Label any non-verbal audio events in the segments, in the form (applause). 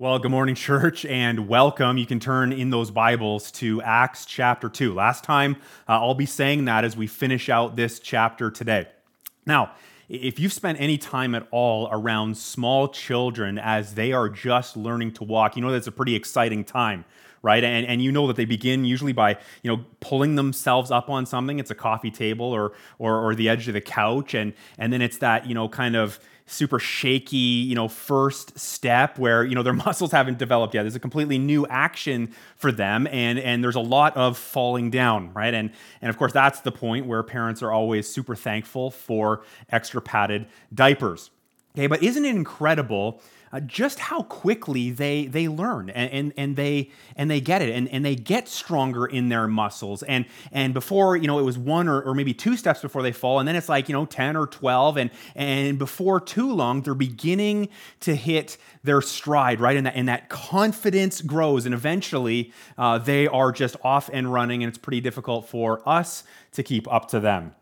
Well, good morning, church, and welcome. You can turn in those Bibles to Acts chapter 2. Last time, uh, I'll be saying that as we finish out this chapter today. Now, if you've spent any time at all around small children as they are just learning to walk, you know that's a pretty exciting time right? And, and you know that they begin usually by, you know, pulling themselves up on something. It's a coffee table or, or, or the edge of the couch. And, and then it's that, you know, kind of super shaky, you know, first step where, you know, their (laughs) muscles haven't developed yet. There's a completely new action for them and and there's a lot of falling down, right? And and of course that's the point where parents are always super thankful for extra padded diapers. Okay, but isn't it incredible uh, just how quickly they they learn and, and, and they and they get it and, and they get stronger in their muscles. And and before you know it was one or, or maybe two steps before they fall and then it's like you know 10 or 12 and and before too long they're beginning to hit their stride right? And that and that confidence grows and eventually uh, they are just off and running and it's pretty difficult for us to keep up to them.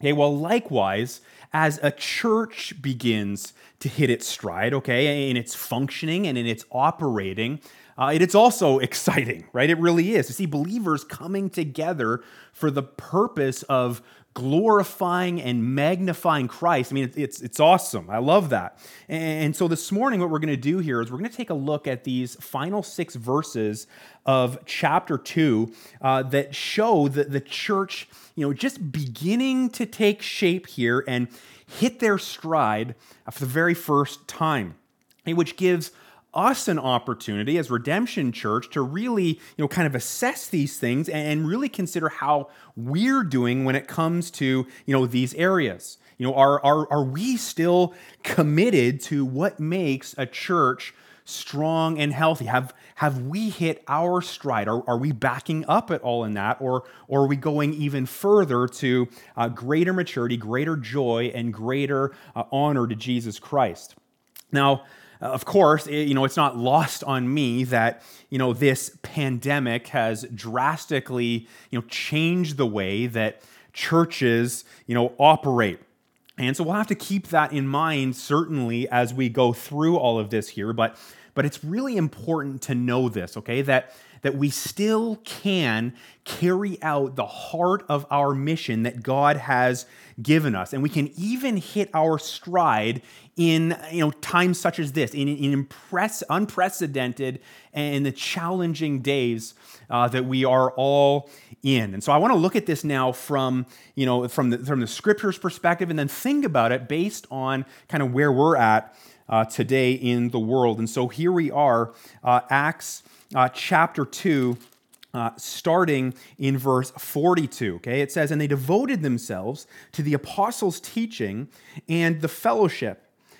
Okay well likewise as a church begins to hit its stride, okay, in its functioning and in its operating, uh, it's also (laughs) exciting, right? It really is to see believers coming together for the purpose of glorifying and magnifying Christ. I mean, it's, it's awesome. I love that. And so this morning, what we're going to do here is we're going to take a look at these final six verses of chapter two uh, that show that the church, you know, just beginning to take shape here and hit their stride for the very first time, which gives us an opportunity as Redemption Church to really, you know, kind of assess these things and really consider how we're doing when it comes to, you know, these areas. You know, are, are, are we still committed to what makes a church strong and healthy? Have, have we hit our stride? Are, are we backing up at all in that? Or, or are we going even further to uh, greater maturity, greater joy, and greater uh, honor to Jesus Christ? Now, uh, of course, it, you know, it's not lost on me that, you know, this pandemic has drastically, you know, changed the way that churches, you know, operate. And so we'll have to keep that in mind certainly as we go through all of this here, but but it's really important to know this, okay? That that we still can carry out the heart of our mission that God has given us. And we can even hit our stride in you know, times such as this, in, in impress, unprecedented and the challenging days uh, that we are all in. And so I want to look at this now from, you know, from the, from the scripture's perspective and then think about it based on kind of where we're at uh, today in the world. And so here we are, uh, Acts uh, chapter 2. Uh, starting in verse 42. Okay, it says, And they devoted themselves to the apostles' teaching and the fellowship,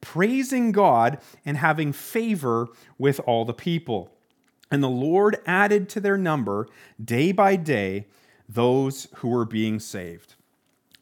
praising God and having favor with all the people. And the Lord added to their number day by day those who were being saved.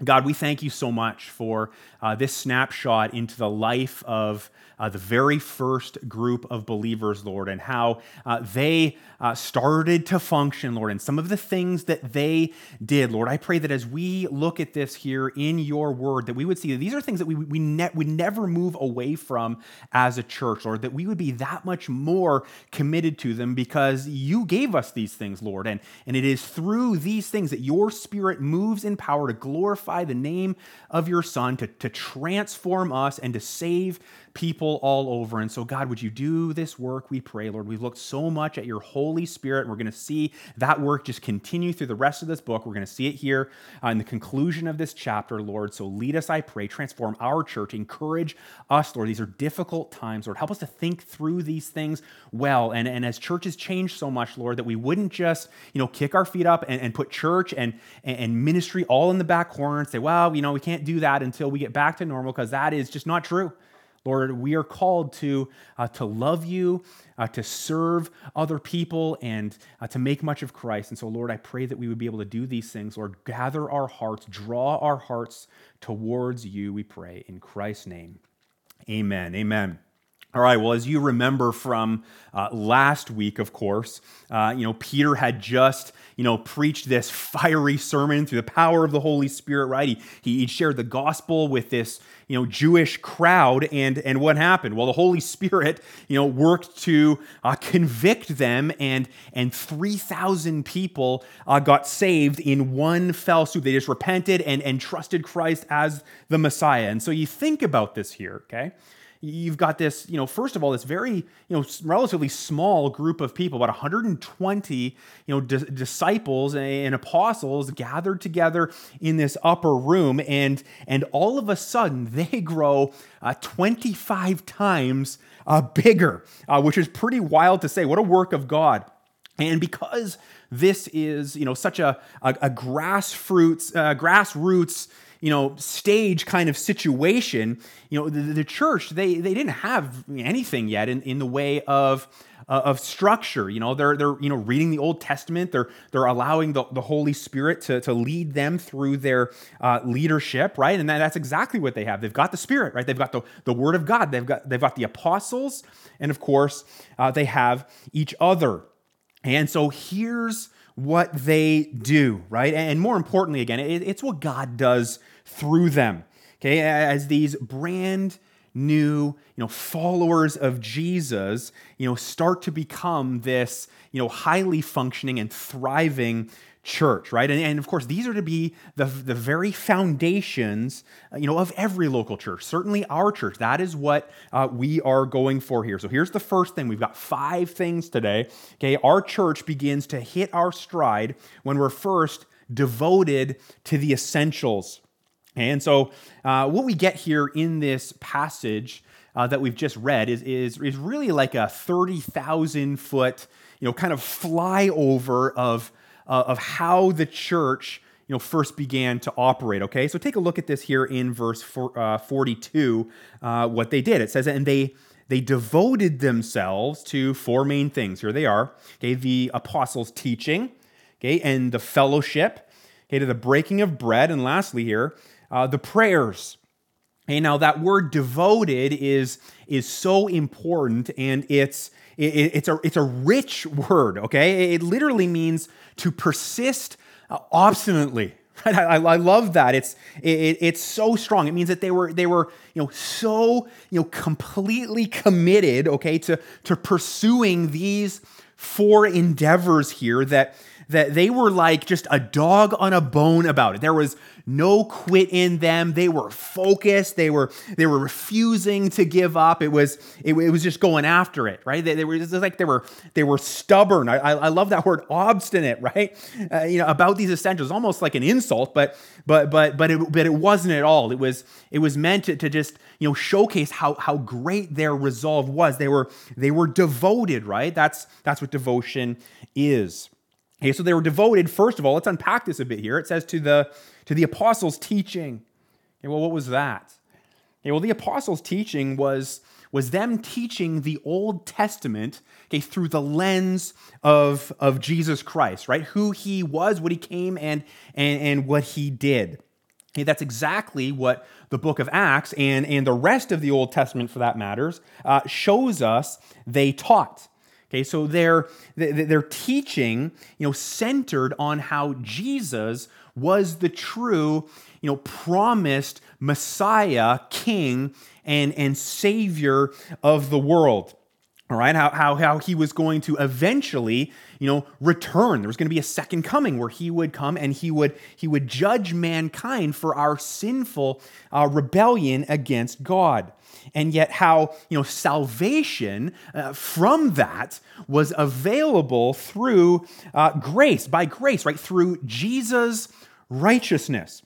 God, we thank you so much for uh, this snapshot into the life of uh, the very first group of believers, Lord, and how uh, they uh, started to function, Lord, and some of the things that they did, Lord. I pray that as we look at this here in your word, that we would see that these are things that we, we ne- would never move away from as a church, Lord, that we would be that much more committed to them because you gave us these things, Lord. And, and it is through these things that your spirit moves in power to glorify the name of your Son, to, to transform us and to save people all over. And so, God, would you do this work, we pray, Lord? We've looked so much at your Holy Spirit, and we're going to see that work just continue through the rest of this book. We're going to see it here uh, in the conclusion of this chapter, Lord. So, lead us, I pray, transform our church, encourage us, Lord. These are difficult times, Lord. Help us to think through these things well. And, and as churches change so much, Lord, that we wouldn't just, you know, kick our feet up and, and put church and, and ministry all in the back corner and say, well, you know, we can't do that until we get back to normal because that is just not true. Lord, we are called to, uh, to love you, uh, to serve other people, and uh, to make much of Christ. And so, Lord, I pray that we would be able to do these things. Lord, gather our hearts, draw our hearts towards you, we pray. In Christ's name, amen. Amen. All right, well, as you remember from uh, last week, of course, uh, you know, Peter had just, you know, preached this fiery sermon through the power of the Holy Spirit, right? He, he shared the gospel with this, you know, Jewish crowd, and, and what happened? Well, the Holy Spirit, you know, worked to uh, convict them, and, and 3,000 people uh, got saved in one fell swoop. They just repented and, and trusted Christ as the Messiah. And so you think about this here, okay? You've got this, you know, first of all, this very, you know, relatively small group of people, about 120, you know, di- disciples and apostles gathered together in this upper room, and and all of a sudden (laughs) they grow uh, 25 times uh, bigger, uh, which is pretty wild to say. What a work of God! And because this is, you know, such a, a, a grassroots, uh, grassroots you know stage kind of situation you know the, the church they they didn't have anything yet in, in the way of uh, of structure. You know they're they're you know reading the old testament. They're they're allowing the, the holy spirit to, to lead them through their uh, leadership right? And that, that's exactly what they have. They've got the spirit right? They've got the, the word of god. They've got they've got the apostles. And of course uh, they have each other. And so here's what they do, right? And more importantly, again, it's what God does through them. Okay, as these brand new, you know, followers of Jesus, you know, start to become this, you know, highly functioning and thriving church, right? And, and of course, these are to be the, the very foundations, uh, you know, of every local church, certainly our church. That is what uh, we are going for here. So here's the first thing. We've got five things today. Okay, our church begins to hit our stride when we're first devoted to the essentials. And so, uh, what we get here in this passage uh, that we've just read is, is, is really like a 30,000 foot, you know, kind of flyover of uh, of how the church you know, first began to operate. Okay, so take a look at this here in verse four, uh, 42, uh, what they did. It says, and they they devoted themselves to four main things. Here they are. Okay, the apostles' teaching, okay, and the fellowship, okay, to the breaking of bread, and lastly here, uh, the prayers. Okay, now that word devoted is is so important, and it's it, it's, a, it's a rich word, okay? It literally means to persist uh, obstinately. (laughs) Right? I, I, love that. It's, it, it's so strong. It means that they were, they were you know, so you know, completely committed, okay, to, to pursuing these four endeavors here that, that they were like just a dog on a bone about it. There was no quit in them. They were focused. They were they were refusing to give up. It was it, it was just going after it, right? They, they were was like they were they were stubborn. I, I love that word obstinate, (laughs) right? Uh, you know about these essentials, almost like an insult, but but but but it but it wasn't at all. It was it was meant to, to just you know showcase how how great their resolve was. They were they were devoted, right? That's that's what devotion is. Okay, so they were devoted, first of all, let's unpack this a bit here. It says to the to the apostles' teaching. Okay, well, what was that? Okay, well, the apostles' teaching was, was them teaching the Old Testament okay, through the lens of, of Jesus Christ, right? Who he was, what he came, and, and, and what he did. Okay, that's exactly what the book of Acts and, and the rest of the Old Testament, for that matters, uh, shows us they taught. Okay, so their, their teaching, you know, centered on how Jesus was the true, you know, promised Messiah, King, and, and Savior of the world. All right, how, how, how he was going to eventually, you know, return. There was going to be a second coming where he would come and he would he would judge mankind for our sinful uh, rebellion against God and yet how you know salvation uh, from that was available through uh, grace by grace right through jesus righteousness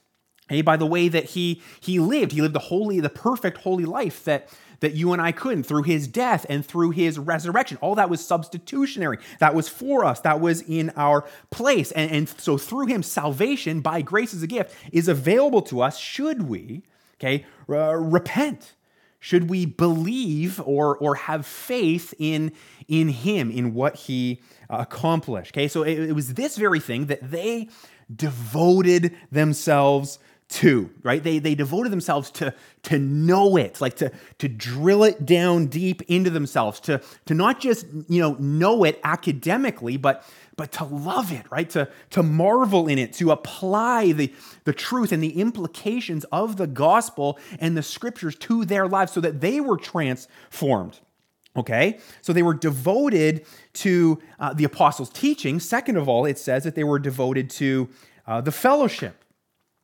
hey, by the way that he he lived he lived the holy the perfect holy life that that you and I couldn't through his death and through his resurrection. All that was substitutionary. That was for us. That was in our place. And, and so through him, salvation by grace as a gift is available to us should we, okay, uh, repent should we believe or, or have faith in, in him, in what he uh, accomplished? Okay, so it, it was this very thing that they devoted themselves to, right? They, they devoted themselves to, to know it, like to, to drill it down deep into themselves, to, to not just, you know, know it academically, but, but to love it, right? To, to marvel in it, to apply the, the truth and the implications of the gospel and the scriptures to their lives so that they were transformed. Okay, so they were devoted to uh, the apostles' teaching. Second of all, it says that they were devoted to uh, the fellowship.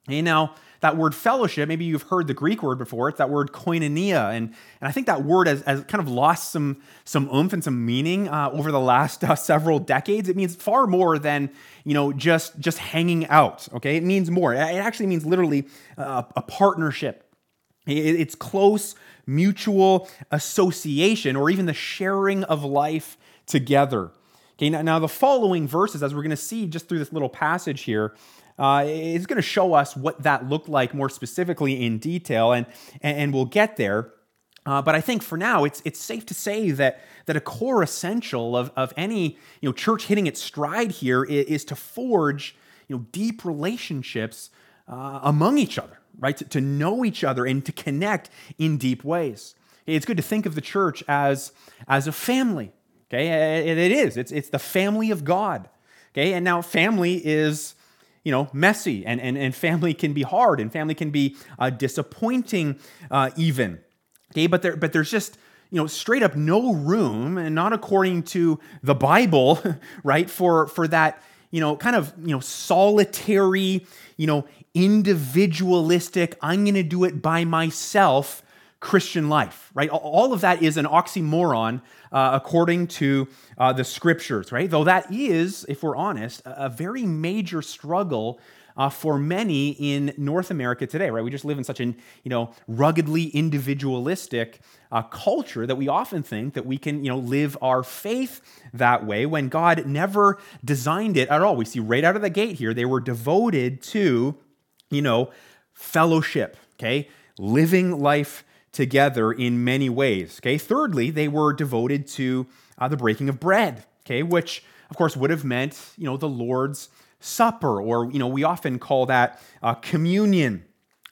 Okay, now, that word fellowship, maybe you've heard the Greek word before, it's that word koinonia. And, and I think that word has, has kind of lost some, some oomph and some meaning uh, over the last uh, several decades. It means far more than, you know, just, just hanging out, okay? It means more. It actually means literally a partnership. It's close mutual association or even the sharing of life together. Okay, now, now the following verses, as we're going to see just through this little passage here, uh, is going to show us what that looked like more specifically in detail, and, and we'll get there. Uh, but I think for now, it's, it's safe to say that, that a core essential of, of any you know, church hitting its stride here is, is to forge you know, deep relationships uh, among each other, right? To, to know each other and to connect in deep ways. It's good to think of the church as, as a family, okay? It, it is. It's, it's the family of God, okay? And now family is you know, messy and, and, and family can be hard and family can be uh, disappointing uh, even. Okay, but there, but there's just, you know, straight up no room and not according to the Bible, (laughs) right, for, for that, you know, kind of, you know, solitary, you know, individualistic, I'm going to do it by myself Christian life, right? All of that is an oxymoron uh, according to uh, the scriptures, right? Though that is, if we're honest, a very major struggle uh, for many in North America today, right? We just live in such an, you know, ruggedly individualistic uh, culture that we often think that we can, you know, live our faith that way when God never designed it at all. We see right out of the gate here, they were devoted to, you know, fellowship, okay? Living life together in many ways. Okay. Thirdly, they were devoted to uh, the breaking of bread. Okay, which of course would have meant you know the Lord's Supper, or you know we often call that uh, communion.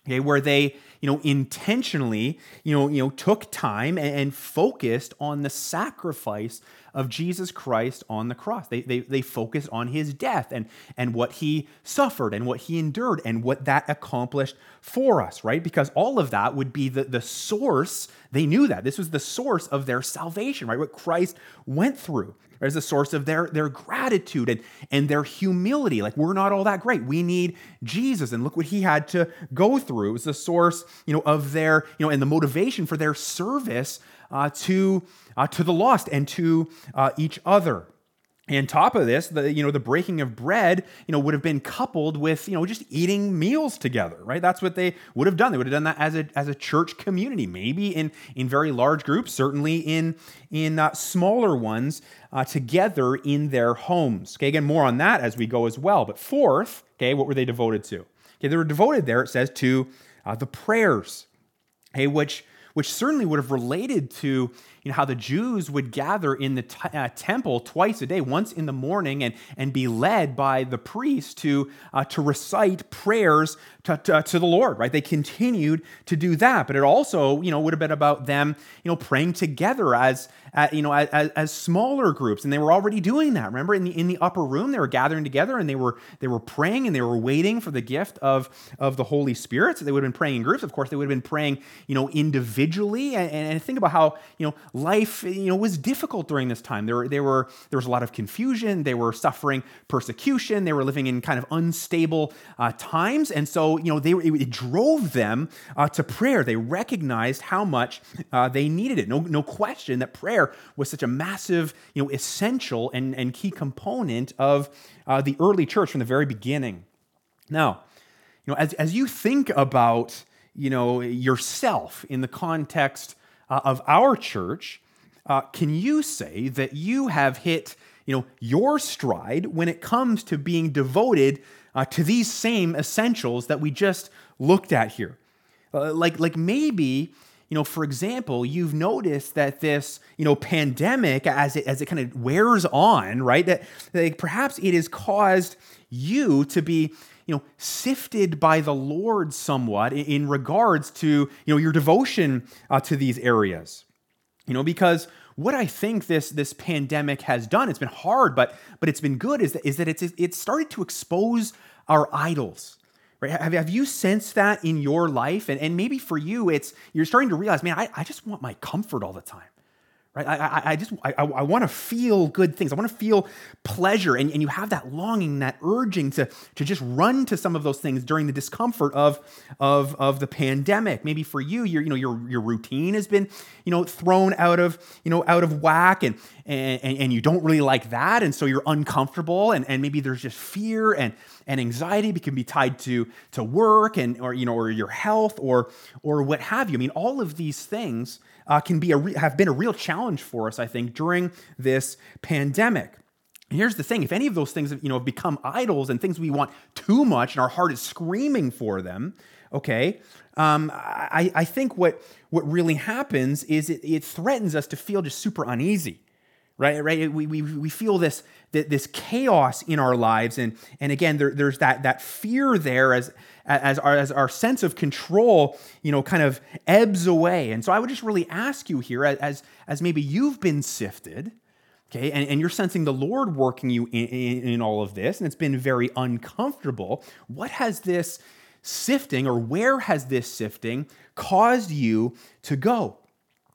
Okay, where they you know intentionally you know you know took time and, and focused on the sacrifice of Jesus Christ on the cross. They, they, they focused on his death and, and what he suffered and what he endured and what that accomplished for us, right? Because all of that would be the, the source. They knew that. This was the source of their salvation, right? What Christ went through as the source of their, their gratitude and, and their humility. Like, we're not all that great. We need Jesus. And look what he had to go through. It was the source, you know, of their, you know, and the motivation for their service uh, to, uh, to the lost and to uh, each other. And top of this, the you know the breaking of bread, you know, would have been coupled with you know just eating meals together, right? That's what they would have done. They would have done that as a as a church community, maybe in in very large groups, certainly in in uh, smaller ones, uh, together in their homes. Okay, again, more on that as we go as well. But fourth, okay, what were they devoted to? Okay, they were devoted there. It says to uh, the prayers, okay, which which certainly would have related to you know, how the Jews would gather in the t- uh, temple twice a day, once in the morning, and, and be led by the priest to, uh, to recite prayers to, to, to, the Lord, right? They continued to do that, but it also, you know, would have been about them, you know, praying together as, uh, you know, as, as, smaller groups, and they were already doing that. Remember, in the in the upper room, they were gathering together and they were they were praying and they were waiting for the gift of of the Holy Spirit. So they would have been praying in groups. Of course, they would have been praying, you know, individually. And, and think about how you know life, you know, was difficult during this time. There, there were there was a lot of confusion. They were suffering persecution. They were living in kind of unstable uh, times, and so you know they it, it drove them uh, to prayer. They recognized how much uh, they needed it. No, no question that prayer was such a massive, you know, essential and, and key component of uh, the early church from the very beginning. Now, you know, as, as you think about you know yourself in the context uh, of our church, uh, can you say that you have hit you know your stride when it comes to being devoted uh, to these same essentials that we just looked at here? Uh, like like maybe you know, for example, you've noticed that this, you know, pandemic, as it as it kind of wears on, right? That, that perhaps it has caused you to be, you know, sifted by the Lord somewhat in, in regards to, you know, your devotion uh, to these areas. You know, because what I think this this pandemic has done, it's been hard, but but it's been good, is that is that it's it's started to expose our idols. Right? Have, have you sensed that in your life? And, and maybe for you, it's you're starting to realize, man, I, I just want my comfort all the time right? I, I, I just, I, I want to feel good things. I want to feel pleasure. And, and you have that longing, that urging to, to just run to some of those things during the discomfort of, of, of the pandemic. Maybe for you, your, you know, your, your routine has been, you know, thrown out of, you know, out of whack and, and, and you don't really like that. And so you're uncomfortable and, and maybe there's just fear and, and anxiety it can be tied to, to work and, or, you know, or your health or, or what have you. I mean, all of these things uh, can be a re- have been a real challenge for us, I think, during this pandemic. And here's the thing: if any of those things, you know, have become idols and things we want too much, and our heart is screaming for them, okay, um, I, I think what what really happens is it, it threatens us to feel just super uneasy right? Right? We, we, we feel this this chaos in our lives. And and again there, there's that that fear there as as our, as our sense of control you know kind of ebbs away. And so i would just really ask you here as as maybe you've been sifted okay and, and you're sensing the lord working you in, in, in all of this and it's been very uncomfortable what has this sifting or where has this sifting caused you to go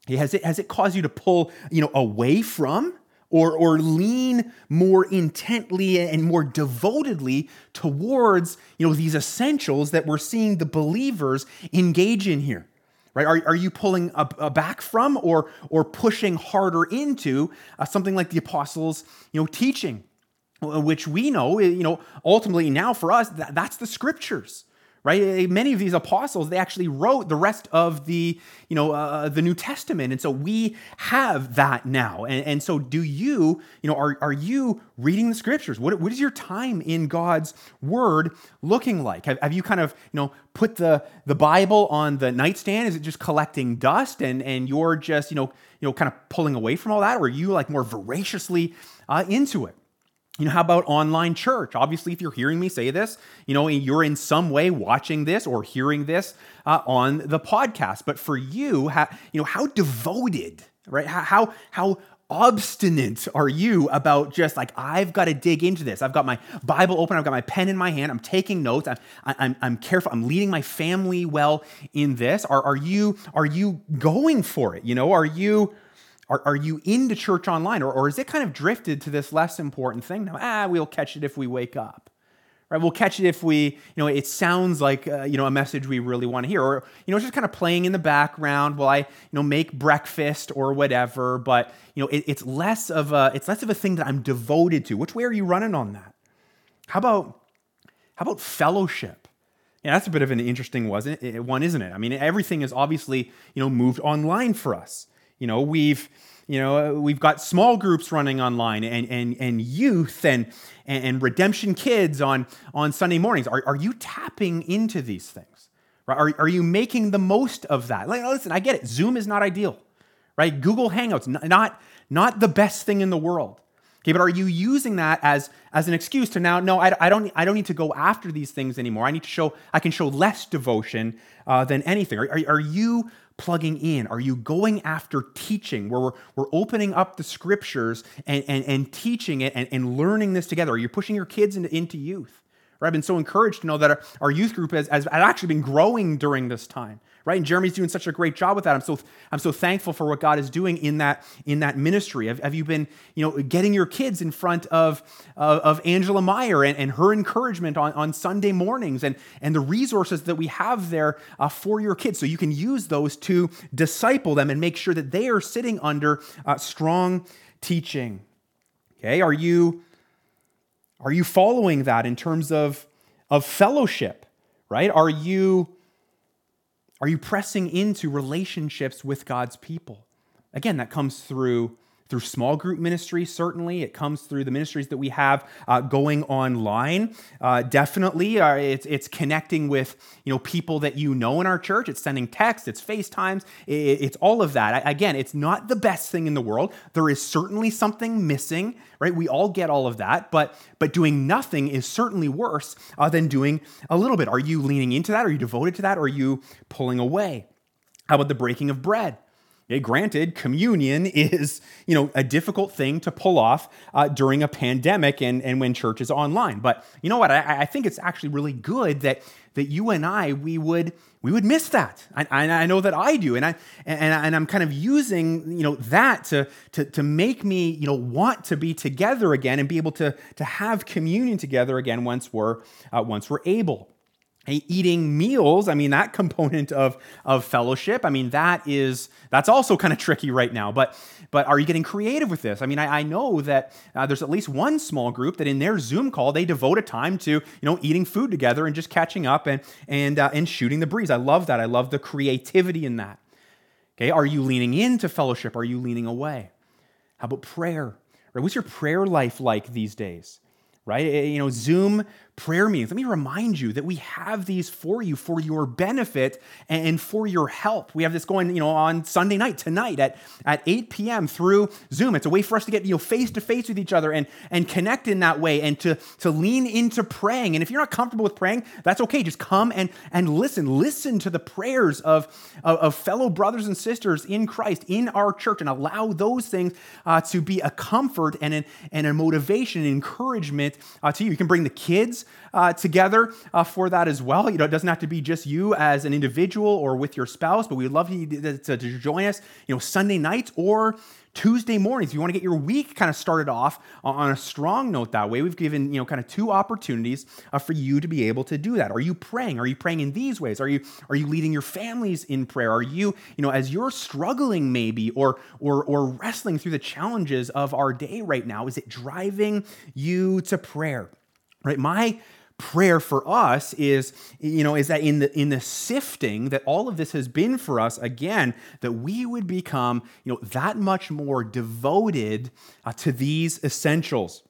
has it, has it caused you to pull, you know, away from or, or lean more intently and more devotedly towards, you know, these essentials that we're seeing the believers engage in here? Right? Are, are you pulling a, a back from or, or pushing harder into uh, something like the apostles' you know, teaching, which we know, you know, ultimately now for us, that, that's the scriptures right? Many of these apostles they actually wrote the rest of the you know uh, the new testament. And so we have that now. And, and so do you you know are, are you reading the scriptures? What, what is your time in god's word looking like? Have, have you kind of you know put the the bible on the nightstand? Is it just collecting dust and and you're just you know you know kind of pulling away from all that? Or are you like more voraciously uh, into it you know, how about online church? Obviously, if you're hearing me say this, you know, you're in some way watching this or hearing this uh, on the podcast. But for you, how, you know, how devoted, right? How, how, how obstinate are you about just like i've got to dig into this. I've got my bible open. I've got my pen in my hand. I'm taking notes. I'm, I'm, I'm careful. I'm leading my family well in this. Are, are you are you going for it? You know are you are, are you into church online? Or, or is it kind of drifted to this less important thing now? Ah, we'll catch it if we wake up. Right? We'll catch it if we, you know, it sounds like, uh, you know, a message we really want to hear. Or, you know, it's just kind of playing in the background while I, you know, make breakfast or whatever. But, you know, it, it's less of a, it's less of a thing that I'm devoted to. Which way are you running on that? How about, how about fellowship? Yeah, that's a bit of an interesting one, isn't it? I mean, everything is obviously, you know, moved online for us. You know, we've you know we've got small groups running online and and, and youth and, and redemption kids on on sunday mornings. Are, are you tapping into these things? Right? Are, are you making the most of that? Like, listen i get it. Zoom is not ideal right? Google hangouts not not the best thing in the world. Okay but are you using that as as an excuse to now no i, I don't i don't need to go after these things anymore. I need to show i can show less devotion uh, than anything. Are, are, are you plugging in? Are you going after teaching where we're, we're opening up the scriptures and, and, and teaching it and, and learning this together? Are you pushing your kids into, into youth? I've been so encouraged to know that our, our youth group has, has actually been growing during this time right? And Jeremy's doing such a great job with that. I'm so I'm so thankful for what God is doing in that in that ministry. Have, have you been you know getting your kids in front of uh, of Angela Meyer and, and her encouragement on, on Sunday mornings and and the resources that we have there uh, for your kids, so you can use those to disciple them and make sure that they are sitting under uh, strong teaching. Okay, are you are you following that in terms of of fellowship? Right? Are you are you pressing into relationships with God's people? Again, that comes through through small group ministry, certainly. It comes through the ministries that we have uh, going online. Uh, definitely, uh, it's, it's connecting with you know people that you know in our church. It's sending texts, it's FaceTimes, it, it's all of that. I, again, it's not the best thing in the world. There is certainly something missing, right? We all get all of that, but but doing nothing is certainly worse uh, than doing a little bit. Are you leaning into that? Are you devoted to that? Or are you pulling away? How about the breaking of bread? Granted, communion (laughs) is you know a difficult thing to pull off uh, during a pandemic and, and when church is online. But you know what? I, I, think it's actually really good that that you and I we would we would miss that. I, I know that I do, and I and, and I'm kind of using you know that to, to to make me you know want to be together again and be able to to have communion together again once we're uh, once we're able eating meals i mean that (laughs) component of of fellowship i mean that is that's also kind of tricky right now but but are you getting creative with this? I mean i, I know that uh, there's at least one small group that in their zoom call they devote a time to you know eating food together and just catching up and and uh, and shooting the breeze. I love that. I love the creativity in that. Okay are you leaning into fellowship? Are you leaning away? How about prayer? Right what's your prayer life like these days? Right? You know zoom prayer meetings. Let me remind you that we have these for you for your benefit and for your help. We have this going, you know, on Sunday night tonight at, at 8 p.m. through Zoom. It's a way for us to get, you know, face to face with each other and, and connect in that way and to, to lean into praying. And if you're not comfortable with praying, that's okay. Just come and, and listen. Listen to the prayers of, of, of fellow brothers and sisters in Christ in our church and allow those things uh, to be a comfort and, an, and a motivation and encouragement uh, to you. You can bring the kids uh, together uh, for that as well. You know, it doesn't have to be just you as an individual or with your spouse, but we'd love you to, to, join us, you know, Sunday nights or Tuesday mornings. If you want to get your week kind of started off on a strong note that way, we've given, you know, kind of two opportunities uh, for you to be able to do that. Are you praying? Are you praying in these ways? Are you are you leading your families in prayer? Are you, you know, as you're struggling maybe or or or wrestling through the challenges of our day right now, is it driving you to prayer? Right? My prayer for us is you know is that in the in the sifting that all of this has been for us again that we would become you know that much more devoted uh, to these essentials.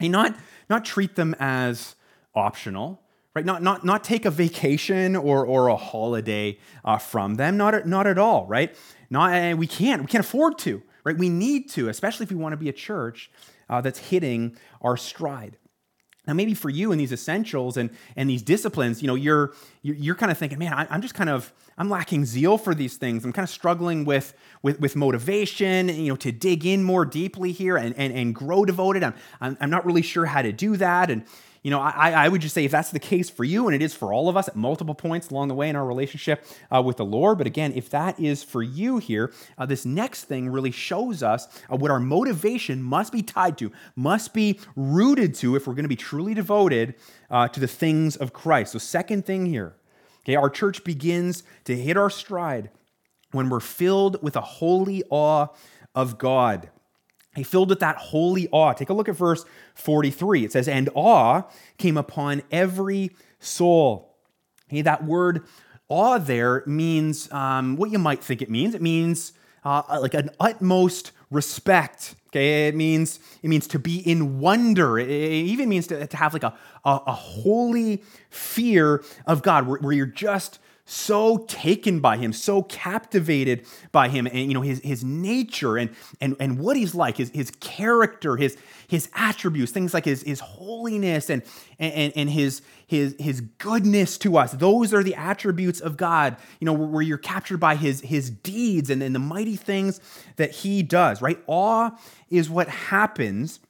And not not treat them as optional right? Not not not take a vacation or or a holiday uh, from them not not at all right? Not uh, we can't we can't afford to right? We need to especially if we want to be a church uh, that's hitting our stride now, maybe for you in these essentials and, and these disciplines, you know, you're, you're, you're kind of thinking, man, I, am just kind of, I'm lacking zeal for these things. I'm kind of struggling with, with, with motivation, you know, to dig in more deeply here and, and, and grow devoted. I'm, I'm, I'm not really sure how to do that. And, you know, I, I would just say if that's the case for you, and it is for all of us at multiple points along the way in our relationship uh, with the Lord, but again, if that is for you here, uh, this next thing really shows us uh, what our motivation must be tied to, must be rooted to if we're going to be truly devoted uh, to the things of Christ. So, second thing here, okay, our church begins to hit our stride when we're filled with a holy awe of God. He filled with that holy awe. Take a look at verse 43. It says, And awe came upon every soul. Hey, that word awe there means um, what you might think it means. It means uh, like an utmost respect. Okay, it means it means to be in wonder. It even means to, to have like a, a, a holy fear of God, where, where you're just so taken by him, so captivated by him, and you know his, his nature and, and, and what he's like, his, his character, his, his attributes, things like his, his holiness and, and, and his, his, his goodness to us. Those are the attributes of God, you know, where, you're captured by his, his deeds and, and the mighty things that he does, right? Awe is what happens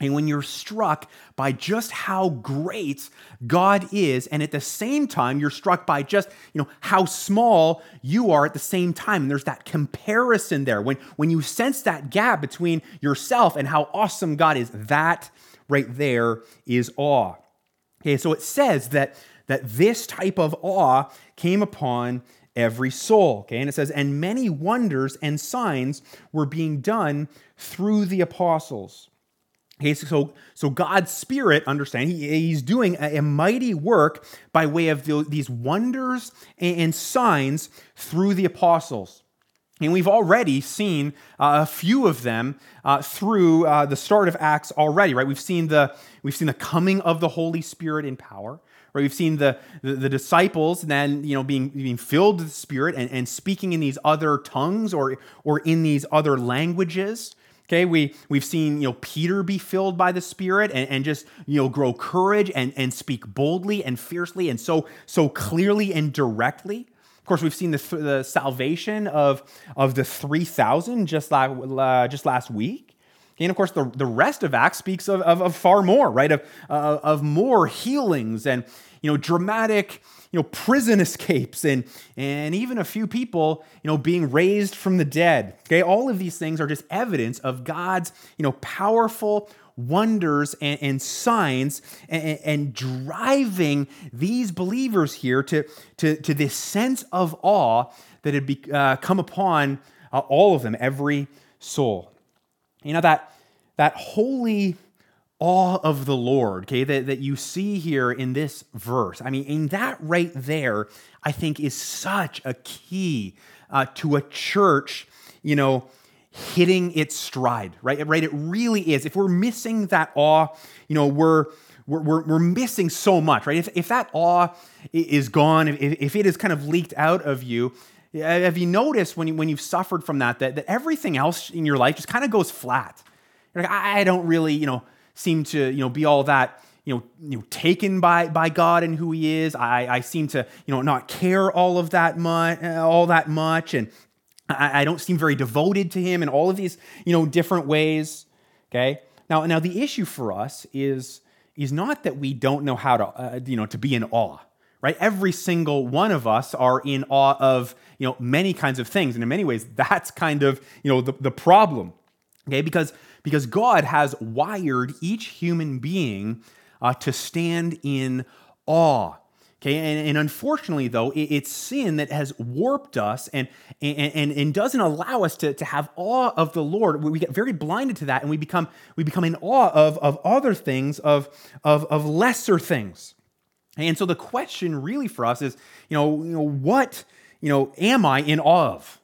and when you're struck by just how great God is, and at the same time, you're struck by just, you know, how small you are at the same time. And there's that comparison there. When, when you sense that gap between yourself and how awesome God is, that right there is awe. Okay, so it says that, that this type of awe came upon every soul. Okay, and it says, and many wonders and signs were being done through the apostles. Okay, so, so God's Spirit, understand, he, He's doing a, a, mighty work by way of the, these wonders and, and signs through the apostles. And we've already seen uh, a few of them uh, through uh, the start of Acts already, right? We've seen the we've seen the coming of the Holy Spirit in power, right? We've seen the, the, the disciples then you know being being filled with the Spirit and, and speaking in these other tongues or or in these other languages. Okay, we, we've seen you know Peter be filled by the Spirit and, and just you know grow courage and, and speak boldly and fiercely and so so clearly and directly Of course, we've seen the, the salvation of, of the 3,000 just, la- uh, just last week. And of course, the, the rest of Acts speaks of, of, of far more, right? Of, uh, of more healings and, you know, dramatic, you know, prison escapes and, and even a few people, you know, being raised from the dead. Okay, all of these things are just evidence of God's, you know, powerful wonders and, and signs and, and, driving these believers here to, to, to this sense of awe that had be, uh, come upon uh, all of them, every soul. You know, that, that holy awe of the Lord, okay, that, that you see here in this verse. I mean, in that right there, I think is such a key uh, to a church, you know, hitting its stride, right? Right? It really is. If we're missing that awe, you know, we're we're, we're, missing so much, right? If, if that awe is gone, if, if it is kind of leaked out of you, have you noticed when, you, when you've suffered from that, that, that everything else in your life just kind of goes flat? Like, I don't really, you know, seem to, you know, be all that, you know, you know taken by, by God and who he is. I, I seem to, you know, not care all of that much, all that much. And I, I don't seem very devoted to him in all of these, you know, different ways. Okay. Now, now the issue for us is, is not that we don't know how to, uh, you know, to be in awe, right? Every single one of us are in awe of, you know, many kinds of things. And in many ways, that's kind of, you know, the, the problem. Okay. Because, because God has wired each human being uh, to stand in awe Okay, and, and unfortunately, though, it, it's sin that has warped us and, and, and, and doesn't allow us to, to have awe of the Lord. We get very blinded to that and we become, we become in awe of, of other things, of, of, of lesser things. And so the question really for us is, you know, you know what you know, am I in awe of?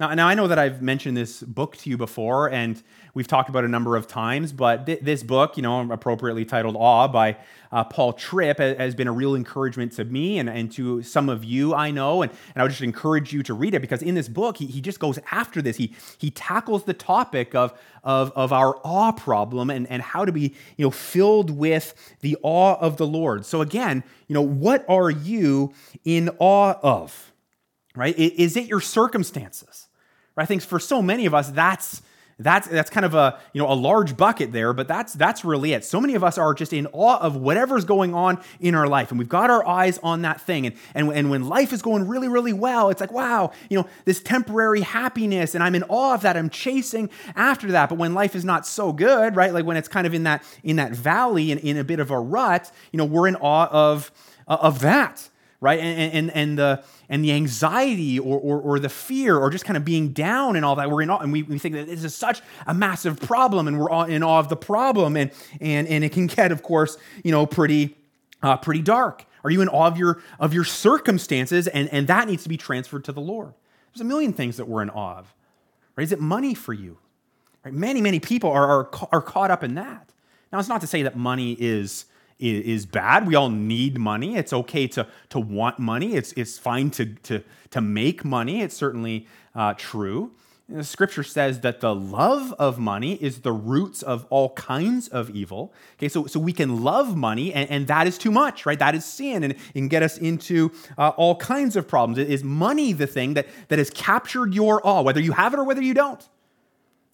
Now, now I know that I've mentioned this book to you before, and we've talked about a number of times, but th- this book, you know, appropriately titled Awe by uh, Paul Tripp, has been a real encouragement to me and, and to some of you I know. And, and I would just encourage you to read it because in this book, he, he just goes after this. He, he tackles the topic of, of, of our awe problem and, and how to be, you know, filled with the awe of the Lord. So again, you know, what are you in awe of? Right? Is it your circumstances? I think for so many of us, that's that's that's kind of a you know a large bucket there, but that's that's really it. So many of us are just in awe of whatever's going on in our life, and we've got our eyes on that thing. And and, and when life is going really really well, it's like wow, you know this temporary happiness, and I'm in awe of that. I'm chasing after that. But when life is not so good, right? Like when it's kind of in that in that valley and in a bit of a rut, you know, we're in awe of of that right? And, and, and, the, and the anxiety or, or, or, the fear or just kind of being down and all that. We're in awe, and we, we think that this is such a massive problem and we're all in awe of the problem. And, and, and it can get, of course, you know, pretty, uh, pretty dark. Are you in awe of your, of your circumstances? And, and that needs to be transferred to the Lord. There's a million things that we're in awe of. Right? Is it money for you? Right? Many, many people are, are, are caught up in that. Now, it's not to say that money is is bad. We all need money. It's okay to, to want money. It's, it's fine to, to, to make money. It's certainly uh, true. The scripture says that the love of money is the roots of all kinds of evil. Okay, so, so we can love money, and, and that is too much, right? That is sin, and it can get us into uh, all kinds of problems. Is money the thing that, that has captured your awe, whether you have it or whether you don't?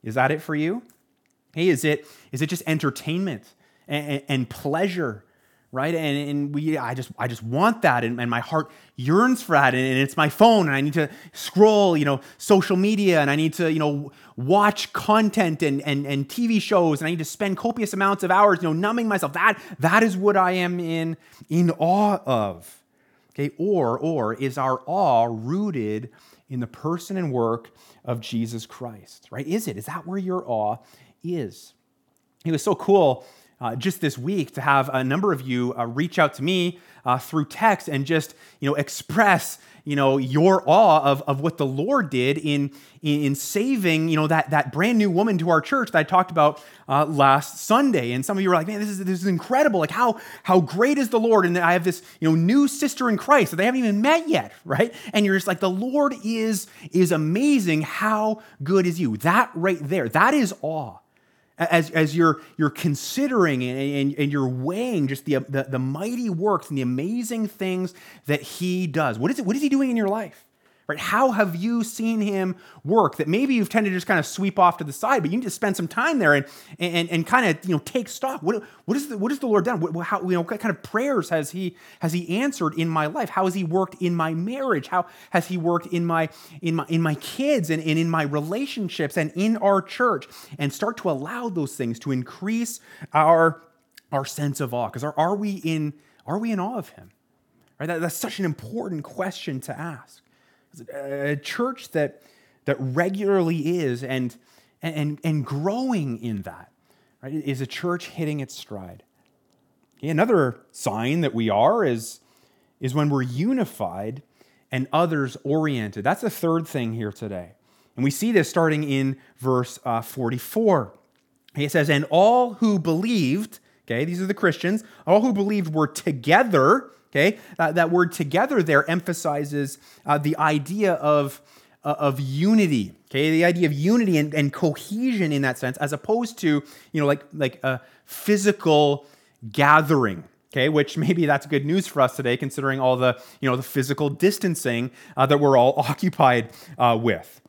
Is that it for you? Hey, is it, is it just entertainment? And, and pleasure right? And, and we i just i just want that and, and, my heart yearns for that and it's my phone and i need to scroll you know social media and i need to you know watch content and, and, and tv shows and i need to spend copious amounts of hours you know numbing myself. That that is what i am in in awe of okay? Or or is our awe rooted in the person and work of jesus christ right? Is it? Is that where your awe is? It was so cool uh, just this week to have a number of you uh, reach out to me uh, through text and just you know express you know your awe of, of what the Lord did in, in saving you know that, that brand new woman to our church that I talked about uh, last Sunday. And some of you were like, man, this is this is incredible. Like how how great is the Lord? And I have this you know new sister in Christ that they haven't even met yet, right? And you're just like, the Lord is is amazing. How good is you? That right there, that is awe as, as you're, you're considering and, and, and, you're weighing just the, the, the mighty works and the amazing things that he does. What is, it, what is he doing in your life? Right? How have you seen him work that maybe you've tended to just kind of sweep off to the side, but you need to spend some time there and, and, and kind of you know take stock. What, what, is the, the Lord done? What, how, you know, what kind of prayers has he, has he answered in my life? How has he worked in my marriage? How has he worked in my, in my, in my kids and, and in my relationships and in our church? And start to allow those things to increase our, our sense of awe. Because are, are, we in, are we in awe of him? Right? That, that's such an important question to ask a church that, that regularly is and, and, and growing in that right, is a church hitting its stride. Okay, another sign that we are is, is when we're unified and others oriented. That's the third thing here today. And we see this starting in verse uh, 44. It says, And all who believed, okay, these are the Christians, all who believed were together Okay, uh, that word together there emphasizes uh, the idea of, uh, of unity. Okay, the idea of unity and, and cohesion in that sense, as opposed to you know like like a physical gathering. Okay, which (laughs) maybe that's good news for us today, considering all the you know the physical distancing uh, that we're all (laughs) occupied uh, with.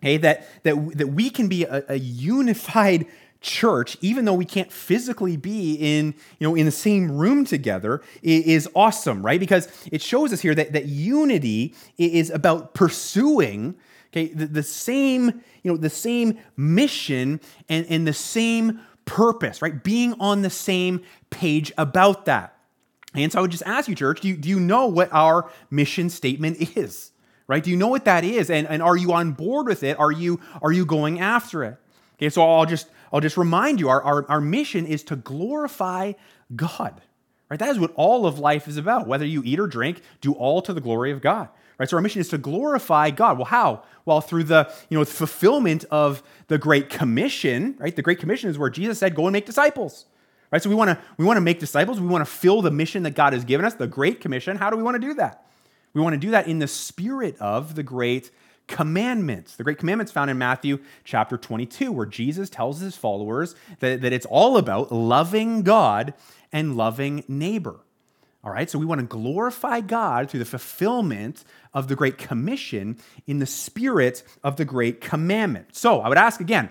Okay, that that that we can be a, a unified church, even though we can't physically be in, you know, in the same room together, is awesome, right? Because it shows us here that, that unity is about pursuing okay, the, the same, you know, the same mission and, and the same purpose, right? Being on the same page about that. And so I would just ask you, church, do you, do you know what our mission statement is? Right? Do you know what that is? And, and are you on board with it? Are you, are you going after it? Okay, so I'll just I'll just remind you our, our, our mission is to glorify God. Right? That is what all of life is about. Whether you eat or drink, do all to the glory of God. Right? So our mission is to glorify God. Well, how? Well, through the you know fulfillment of the Great Commission. Right? The Great Commission is where Jesus said, "Go and make disciples." Right? So we want to we want to make disciples. We want to fill the mission that God has given us, the Great Commission. How do we want to do that? We want to do that in the spirit of the Great commandments. The great commandments found in Matthew chapter 22, where Jesus tells his followers that, that it's all about loving God and loving neighbor. All right, so we want to glorify God through the fulfillment of the Great Commission in the spirit of the Great Commandment. So I would ask again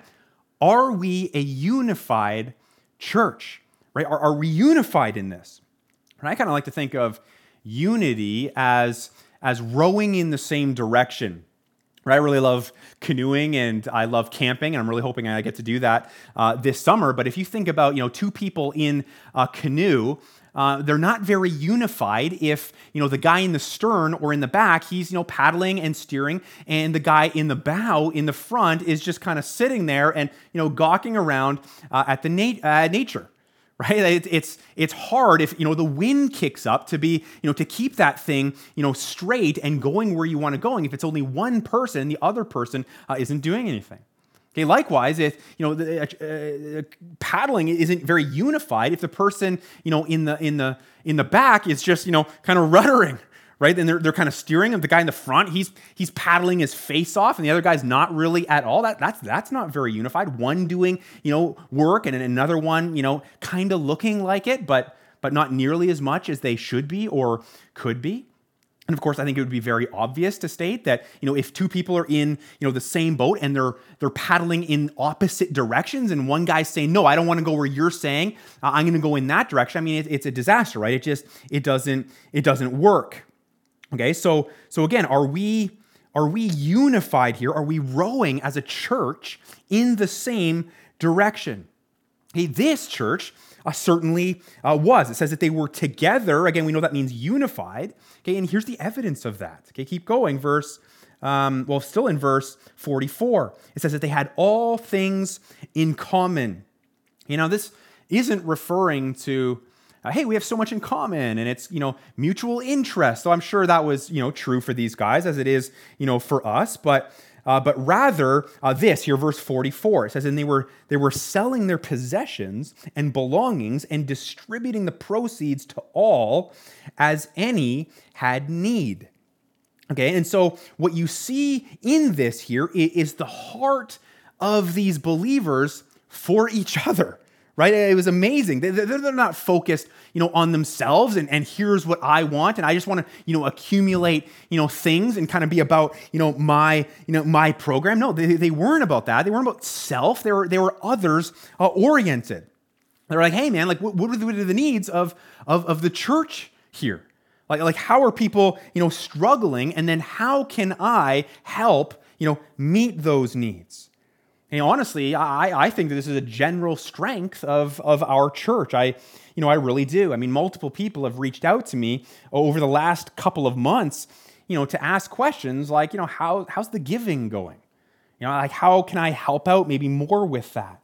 are we a unified church? Right? Are, are we unified in this? And I kind of like to think of unity as, as rowing in the same direction I really love canoeing and I love camping, and I'm really hoping I get to do that uh, this summer. But if you think about, you know, two people in a canoe, uh, they're not very unified if you know the guy in the stern or in the back he's you know paddling and steering and the guy in the bow in the front is just kind of sitting there and you know gawking around uh, at the nat- uh, nature right? It's it's hard if you know the wind kicks up to be you know to keep that thing you know straight and going where you want to going. If it's only one person the other person uh, isn't doing anything. Okay likewise if you know the, uh, uh paddling isn't very unified if the person you know in the in the in the back is just you know kind of (laughs) ruddering right? And they're, they're kind of steering him. The guy in the front, he's he's paddling his face off, and the other guy's not really at all. That that's that's not very unified. One doing you know work, and another one you know kind of looking like it, but but not nearly as much as they should be or could be. And of course, I think it would be very obvious to state that you know if two people are in you know the same boat and they're they're paddling in opposite directions, and one guy's saying no, I don't want to go where you're saying, uh, I'm going to go in that direction. I mean, it, it's a disaster, right? It just it doesn't it doesn't work. Okay, so so again, are we are we unified here? Are we rowing as a church in the same direction? Hey, this church uh, certainly uh, was. It says that they were together. Again, we know that means unified. Okay, and here's the evidence of that. Okay, keep going. Verse, um, well, still in verse 44, it says that they had all things in common. You know, this isn't referring to uh, hey, we have so much in common and it's, you know, mutual interest. So I'm sure that was, you know, true for these guys as it is, you know, for us. But uh, but rather uh, this here, verse 44. It says, and they were they were selling their possessions and belongings and distributing the proceeds to all as any had need. Okay, and so what you see in this here is the heart of these believers for each (laughs) other right? It was amazing. They're not focused, you know, on themselves and, and here's what I want. And I just want to, you know, accumulate, you know, things and kind of be about, you know, my, you know, my program. No, they, they weren't about that. They weren't about self. They were, they were others uh, oriented. They're like, hey man, like what, what are the needs of, of, of the church here? Like, like how are people, you know, struggling? And then how can I help, you know, meet those needs? And honestly, I, I think that this is a general strength of, of our church. I, you know, I really do. I mean, multiple people have reached out to me over the last couple of months, you know, to ask questions like, you know, how, how's the giving going? You know, like how can I help out maybe more with that?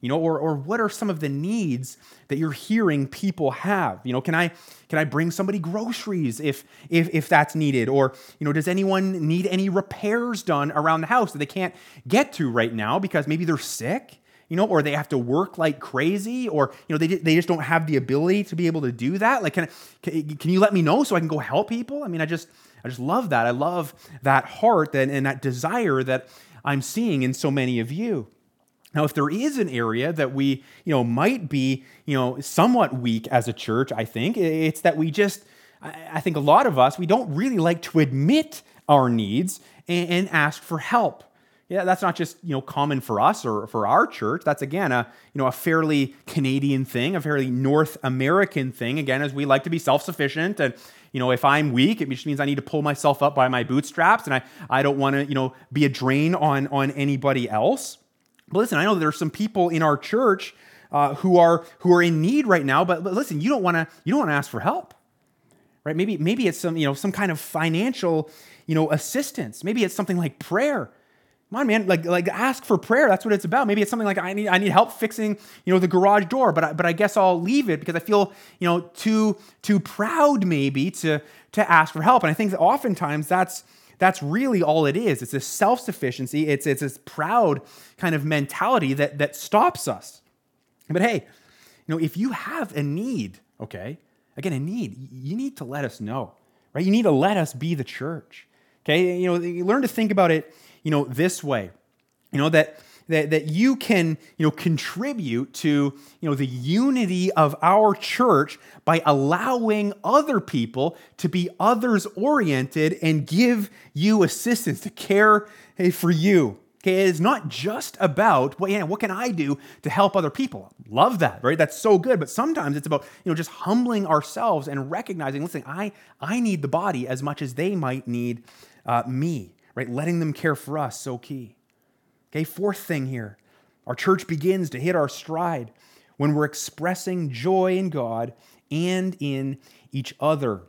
You know or, or what are some of the needs that you're hearing people have? You know can i can i bring somebody groceries if if if that's needed? Or you know does anyone need any repairs done around the house that they can't get to right now because maybe they're sick you know or they have to work like crazy or you know they, they just don't have the ability to be able to do that? Like can, can, can you let me know so i can go help people? I mean i just i just love that. I love that heart and, and that desire that i'm seeing in so many of you now, if there is an area that we, you know, might be, you know, somewhat weak as a church, I think it's that we just, I think a lot of us, we don't really like to admit our needs and, ask for help. Yeah, that's not just you know common for us or for our church. That's again a you know a fairly Canadian thing, a fairly North American thing. Again, as we like to be self-sufficient, and you know if I'm weak, it just means I need to pull myself up by my bootstraps, and I I don't want to you know be a drain on on anybody else. But listen, I know there's some people in our church uh, who are who are in need right now. But, but listen, you don't want to you don't want to ask for help, right? Maybe maybe it's some you know some kind of financial you know assistance. Maybe it's something like prayer. Come on, man, like like ask for prayer. That's what it's about. Maybe it's something like I need I need help fixing you know the garage door, but I, but I guess I'll leave it because I feel you know too too proud maybe to to ask for help. And I think that oftentimes that's that's really all it is. It's a self sufficiency, it's, it's this proud kind of mentality that, that stops us. But hey, you know, if you have a need, okay, again, a need, you need to let us know, right? You need to let us be the church, okay? You know, you learn to think about it, you know, this way, you know, that that, that you can you know, contribute to you know, the unity of our church by allowing other people to be others oriented and give you assistance, to care for you. Okay, it is not just about well, yeah, what can I do to help other people? Love that, right? That's so good. But sometimes it's about you know just humbling ourselves and recognizing, listen, I I need the body as much as they might need uh, me, right? Letting them care for us so key. Okay, fourth thing here our church begins to hit our stride when we're expressing joy in God and in each other.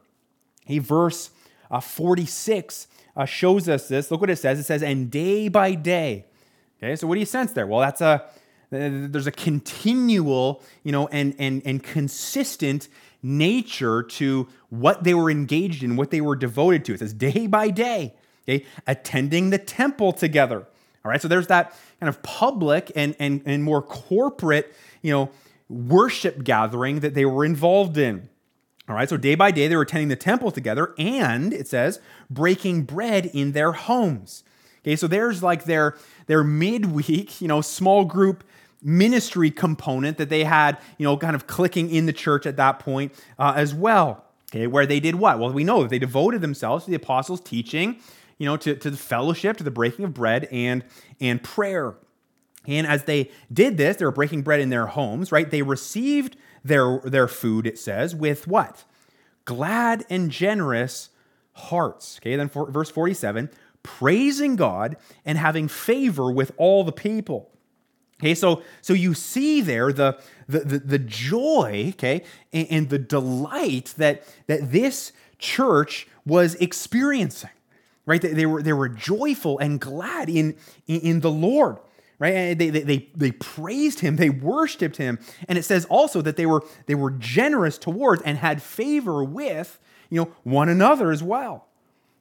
A verse uh, 46 uh, shows us this. Look what it says. It says, and day by day. Okay, so what do you sense there? Well, that's a there's a continual, you know, and and and consistent nature to what they were engaged in, what they were devoted to. It says day by day, okay, attending the temple together all right, so there's that kind of public and, and, and more corporate, you know, worship gathering that they were involved in. All right, so day by day they were attending the temple together and it says breaking bread in their homes. Okay, so there's like their their midweek, you know, small group ministry component that they had, you know, kind of clicking in the church at that point uh, as well. Okay, where they did what? Well, we know that they devoted themselves to the apostles' teaching, you know, to, to the fellowship, to the breaking of bread and, and prayer. And as they did this, they were breaking bread in their homes, right? They received their, their food, it says, with what? Glad and generous hearts. Okay, then for, verse 47 praising God and having favor with all the people. Okay, so so you see there the the the, the joy, okay, and, and the delight that that this church was experiencing right? They, they, were, they were joyful and glad in, in, in the Lord, right? And they, they, they, praised him, they worshiped him. And it says also that they were, they were generous towards and had favor with, you know, one another as well.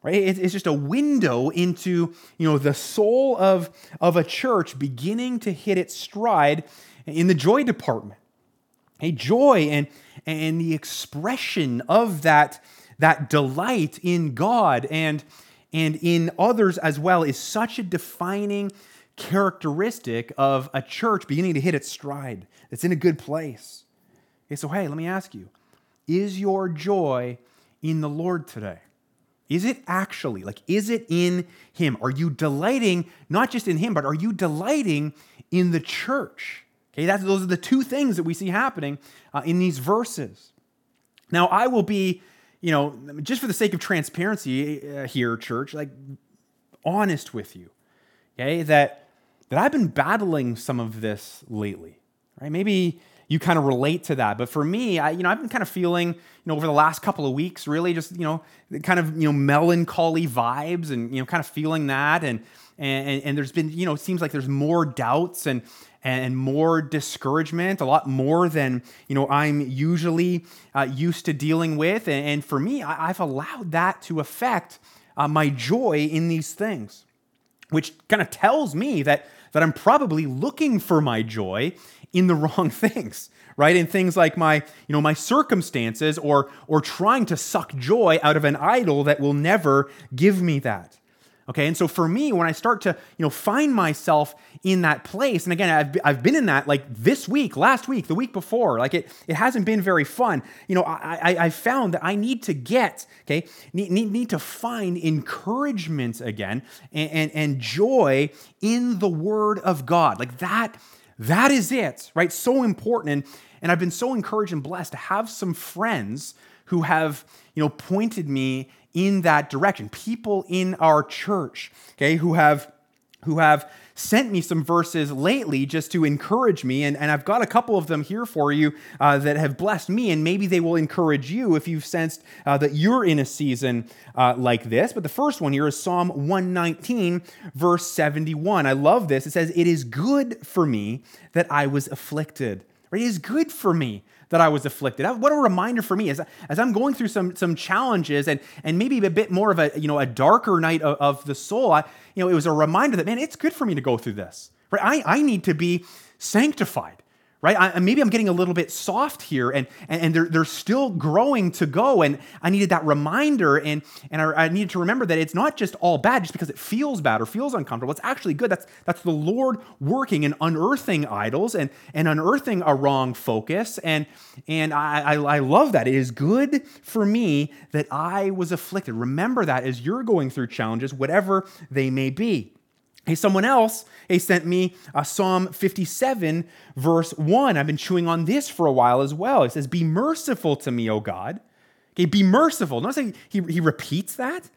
Right? It's just a window into, you know, the soul of, of a church beginning to hit its stride in the joy department. A joy and, and the expression of that, that delight in God and, and in others as well is such a defining characteristic of a church beginning to hit its stride, that's in a good place. Okay, so hey, let me ask you is your joy in the Lord today? Is it actually, like, is it in Him? Are you delighting not just in Him, but are you delighting in the church? Okay, that's, those are the two things that we see happening uh, in these verses. Now, I will be, you know, just for the sake of transparency uh, here, church, like, honest with you, okay, that that I've been battling some of this lately, right? Maybe you kind of relate to that. But for me, I, you know, I've been kind of feeling, you know, over the last couple of weeks, really just, you know, kind of, you know, melancholy vibes and, you know, kind of feeling that. And, and, and there's been, you know, it seems like there's more doubts and, and more discouragement, a lot more than, you know, I'm usually uh, used to dealing with. And, and for me, I, have allowed that to affect uh, my joy in these things, which kind of tells me that that I'm probably looking for my joy in the (laughs) wrong things right in things like my you know my circumstances or or trying to suck joy out of an idol that will never give me that Okay, and so for me, when I start to, you know, find myself in that place, and again, I've, I've been in that like this week, last week, the week before, like it, it hasn't been very fun. You know, I, I, I found that I need to get, okay, need, need, need to find encouragement again and, and, and joy in the Word of God. Like that, that is it, right? So important. And, and I've been so encouraged and blessed to have some friends who have, you know, pointed me in that direction. People in our church, okay, who have who have sent me some verses lately just to encourage me. And, and I've got a couple of them here for you uh, that have blessed me, and maybe they will encourage you if you've sensed uh, that you're in a season uh, like this. But the first one here is Psalm 119, verse 71. I love this. It says, It is good for me that I was afflicted. It is good for me that I was afflicted. What a reminder for me as, as I'm going through some, some challenges and, and maybe a bit more of a, you know, a darker night of, of the soul. I, you know, it was a reminder that, man, it's good for me to go through this. Right? I, I need to be sanctified right? I, maybe I'm getting a little bit soft here and, and, they're, they're still growing to go. And I needed that reminder and, and I, I, needed to remember that it's not just all bad just because it feels bad or feels uncomfortable. It's actually good. That's, that's the Lord working and unearthing idols and, and unearthing a wrong focus. And, and I, I, I love that. It is good for me that I was afflicted. Remember that as you're going through challenges, whatever they may be. Hey, someone else he sent me a Psalm 57, verse 1. I've been chewing on this for a while as well. It says, Be merciful to me, O God. Okay, be merciful. Notice he, he repeats that.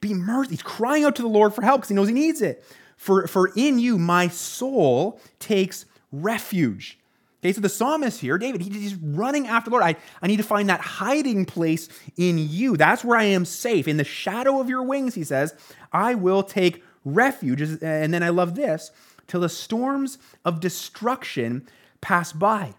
Be merciful. He's crying out to the Lord for help because he knows he needs it. For, for in you my soul takes refuge. Okay, so the psalmist here, David, he's running after the Lord. I, I need to find that hiding place in you. That's where I am safe. In the shadow of your wings, he says, I will take refuge. And then I love this till the storms of destruction pass by.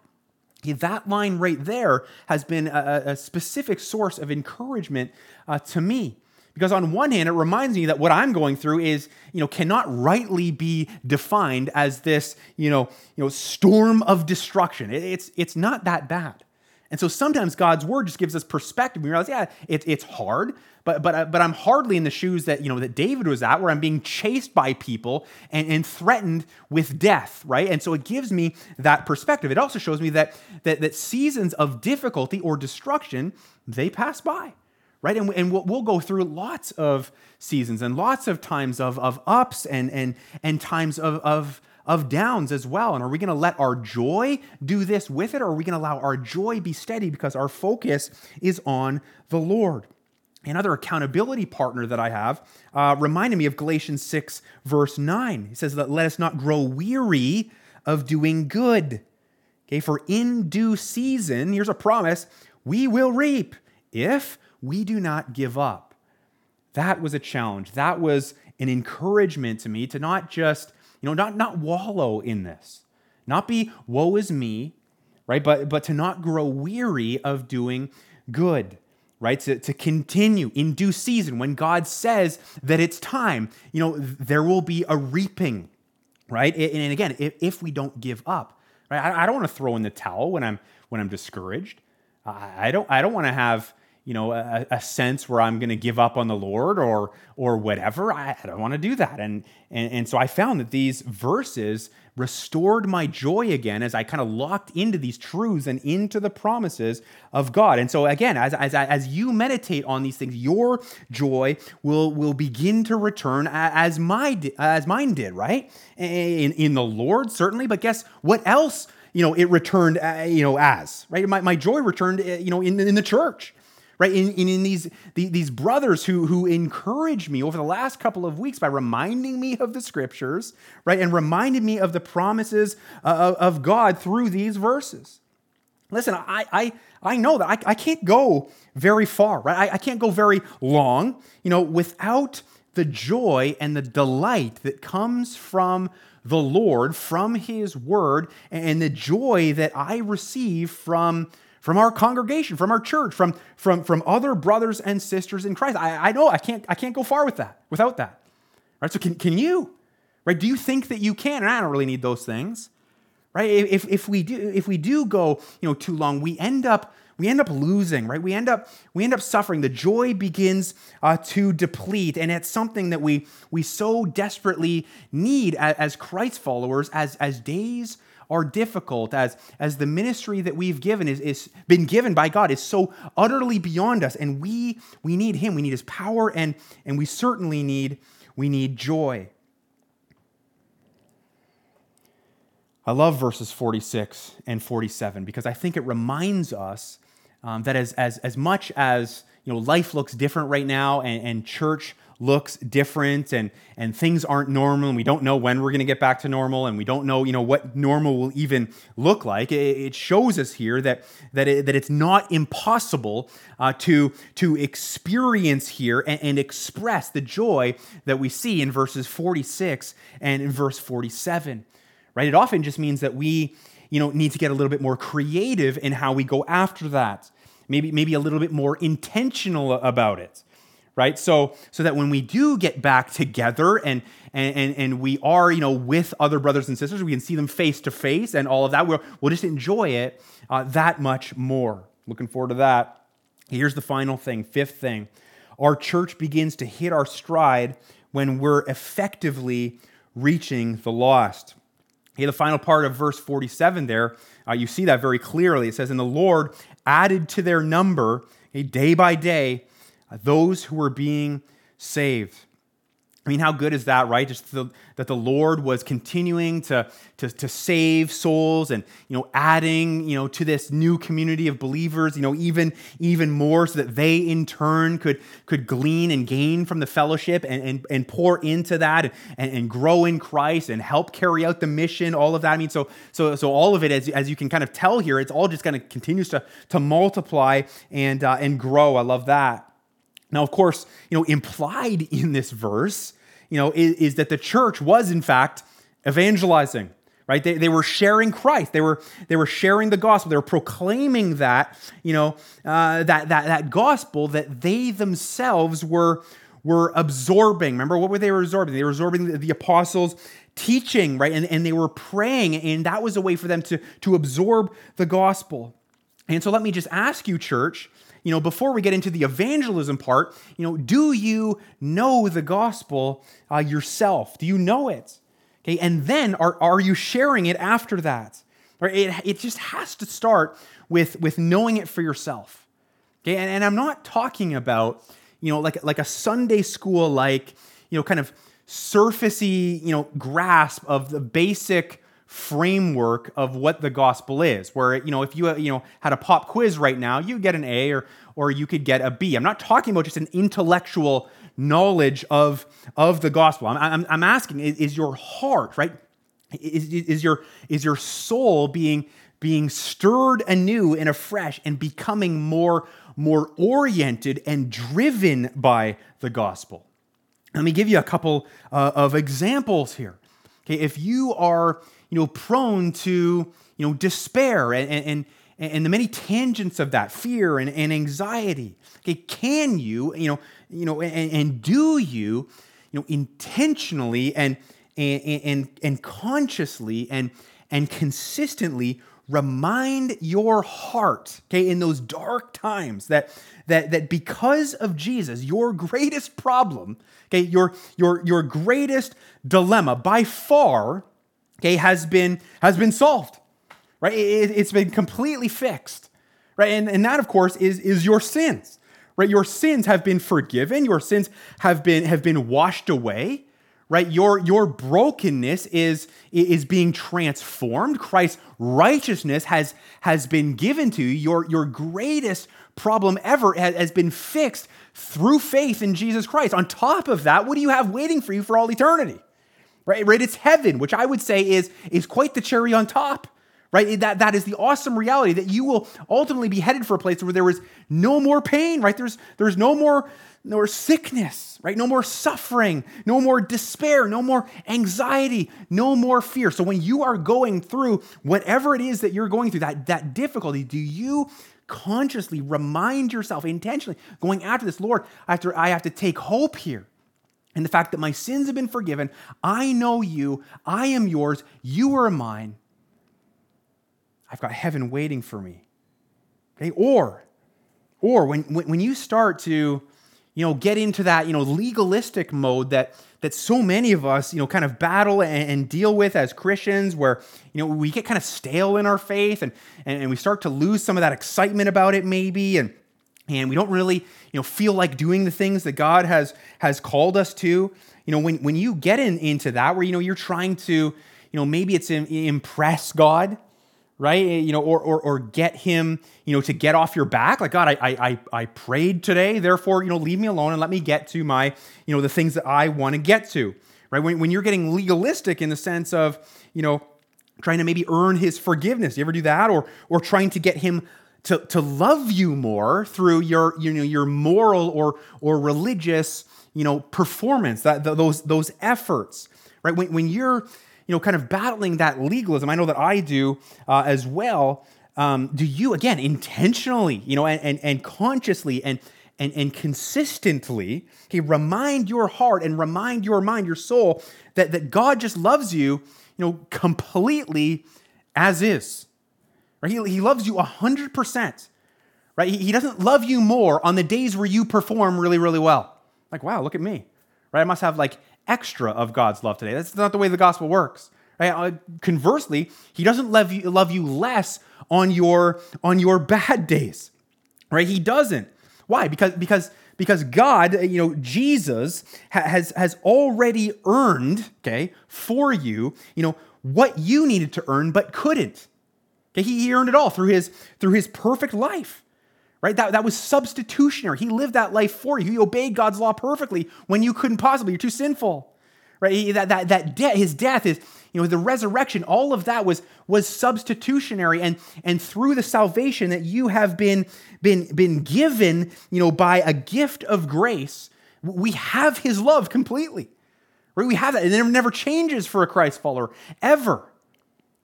That line right there has been a, a specific source of encouragement uh, to me. Because on one hand, it reminds me that what I'm going through is, you know, cannot rightly be defined as this, you know, you know, storm of destruction. It's, it's not that bad. And so sometimes God's word just gives us perspective. We realize, yeah, it, it's hard, but but uh, but I'm hardly in the shoes that you know that David was at, where I'm being chased by people and, and threatened with death, right? And so it gives me that perspective. It also shows me that that that seasons of difficulty or destruction they pass by, right? And, and we'll, we'll go through lots of seasons and lots of times of, of ups and and and times of of of downs as well. And are we going to let our joy do this with it, or are we going to allow our joy be steady because our focus is on the Lord? Another accountability partner that I have uh, reminded me of Galatians 6, verse 9. He says that let us not grow weary of doing good. Okay, for in due season, here's a promise, we will reap if we do not give up. That was a challenge. That was an encouragement to me to not just You know, not, not wallow in this, not be woe is me, right? But, but to not grow weary of doing good, right? To, to continue in due season when God says that it's time, you know, there will be a reaping, right? And again, if, if we don't give up, right? I, I don't want to throw in the towel when I'm when I'm discouraged. I, I don't I don't want to have you know a, a sense where I'm going to give up on the Lord or or whatever. I, I don't want to do that. And, and and so I found that these verses restored my joy again as I kind of locked into these truths and into the promises of God. And so again, as as as you meditate on these things, your joy will will begin to return as my as mine did, right? In in the Lord certainly, but guess what else? You know, it returned, uh, you know, as right. My, my joy returned, uh, you know, in in the church right? In, in, in these, these brothers who, who encouraged me over the last couple of weeks by reminding me of the scriptures, right? And reminded me of the promises uh, of God through these verses. Listen, I, I, I know that I, I can't go very far, right? I, I can't go very long, you know, without the joy and the delight that comes from the Lord, from His Word, and the joy that I receive from from our congregation, from our church, from, from, from other brothers and sisters in Christ. I, I know I can't, I can't go far with that, without that. Right? So can, can you? Right? Do you think that you can? And I don't really need those things. Right? If, if we do, if we do go, you know, too long, we end up we end up losing, right? We end up we end up suffering. The joy begins uh, to deplete, and it's something that we we so desperately need as, as Christ followers as as days are difficult, as, as the ministry that we've given is, is been given by God is so utterly beyond us. And we we need Him. We need His power, and, and we certainly need we need joy. I love verses 46 and 47 because I think it reminds us um, that as, as, as much as you know, life looks different right now and, and church looks different and, and things aren't normal and we don't know when we're going to get back to normal and we don't know, you know what normal will even look like. It, it shows us here that, that, it, that it's not impossible uh, to, to experience here and, and express the joy that we see in verses 46 and in verse 47. Right? It often just means that we you know, need to get a little bit more creative in how we go after that. Maybe, maybe a little bit more intentional about it right? So, so that when we do get back together and, and, and, we are, you know, with other brothers and sisters, we can see them face to face and all of that. We'll, we'll just enjoy it uh, that much more. Looking forward to that. Here's the final thing, fifth thing. Our church begins to hit our stride when we're effectively reaching the lost. Okay, the final part of verse 47 there, uh, you see that very clearly. It says, And the Lord added to their number okay, day by day those who were being saved. I mean, how good is that, right? Just the, that the Lord was continuing to, to, to save souls and, you know, adding, you know, to this new community of believers, you know, even, even more so that they in turn could, could glean and gain from the fellowship and, and, and pour into that and, and grow in Christ and help carry out the mission, all of that. I mean, so, so, so all of it, as, as you can kind of tell here, it's all just kind of continues to, to multiply and, uh, and grow. I love that. Now, of course, you know, implied (laughs) in this verse, you know, is, is that the church was in fact evangelizing right? They, they were sharing christ. They were they were sharing the gospel. They were proclaiming that you know uh, that, that that gospel that they themselves were were absorbing. Remember what were they absorbing? They were absorbing the, the apostles teaching right? And, and they were praying and that was a way for them to to absorb the gospel. And so let me just ask you church you know, before we get into the evangelism part, you know, do you know the gospel uh, yourself? Do you know it? Okay, and then are, are you sharing it after that? Right? It, it just has to start with, with knowing it for yourself. Okay, and, and I'm not talking about, you know, like, like a Sunday school, like, you know, kind of surfacey, you know, grasp of the basic framework of what the gospel is where you know if you you know had a pop quiz right now you get an a or or you could get a b. I'm not talking about just an intellectual knowledge of of the gospel. I'm, I'm, I'm asking is, is, your heart right? Is, is your is your soul being being stirred anew and afresh and becoming more more oriented and driven by the gospel? Let me give you a couple uh, of examples here. Okay, if you are, you know, prone to, you know, despair and, and, and the many tangents of that, fear and, and anxiety, okay, can you, you know, you know, and, and do you, you know, intentionally and, and, and, and consciously and, and consistently remind your heart, okay, in those dark times that, that, that because of Jesus, your greatest problem, okay, your, your, your greatest dilemma by far, okay, has been, has been solved, right? It, it's been completely fixed, right? And, and that, of course, is, is your sins, right? Your sins have been forgiven. Your sins have been, have been washed away, right? Your, your brokenness is, is being transformed. Christ's righteousness has, has been given to you. Your, your greatest problem ever has been fixed through faith in Jesus Christ. On top of that, what do you have waiting for you for all eternity? Right? right? It's heaven, which I would say is, is quite the cherry on top. Right? That, that is the awesome reality that you will ultimately be headed for a place where there is no more pain, right? There's, there's no more no sickness, right? No more suffering, no more despair, no more anxiety, no more fear. So when you are going through whatever it is that you're going through, that, that difficulty, do you consciously remind yourself intentionally going after this, Lord, I have, to, I have to take hope here in the fact that my sins have been forgiven. I know you. I am yours. You are mine. I've got heaven waiting for me. Okay? Or, or when, when you start to you know, get into that, you know, legalistic mode that that so many of us, you know, kind of battle and, and, deal with as Christians, where, you know, we get kind of stale in our faith and, and, and we start to lose some of that excitement about it maybe. And, and we don't really, you know, feel like doing the things that God has, has called us to. You know, when, when you get in, into that, where, you know, you're trying to, you know, maybe it's impress God, right? Eh, you know, or, or, or get him, you know, to get off your back. Like, God, I, I, I prayed today, therefore, you know, leave me alone and let me get to my, you know, the things that I want to get to, right? When, when you're getting legalistic in the sense of, you know, trying to maybe earn his forgiveness. You ever do that? Or, or trying to get him to, to love you more through your, you know, your moral or, or religious, you know, performance, that, those, those efforts, right? When, when you're, you know, kind of battling that legalism. I know that I do uh, as well. Um, do you again intentionally, you know, and and, and consciously and and, and consistently okay, remind your heart and remind your mind, your soul, that, that God just loves you, you know, completely as is. Right? He, he loves you 100%. Right? He, he doesn't love you more on the days where you perform really, really well. Like, wow, look at me. Right? I must have like extra of God's love today. That's not the way the gospel works. Right? Uh, conversely, he doesn't love you, love you less on your, on your (laughs) bad days. Right? He doesn't. Why? Because, because, because God, you know, Jesus has, has already earned, okay, for you, you know, what you needed to earn but couldn't. Okay, he, he earned it all through his, through his perfect life right? That, that was substitutionary. He lived that life for you. He obeyed God's law perfectly when you couldn't possibly. You're too sinful, right? He, that that that de- his death is you know the resurrection. All of that was was substitutionary, and and through the salvation that you have been been been given, you know, by a gift of grace, we have His love completely. Right? We have that, and it never changes for a Christ follower ever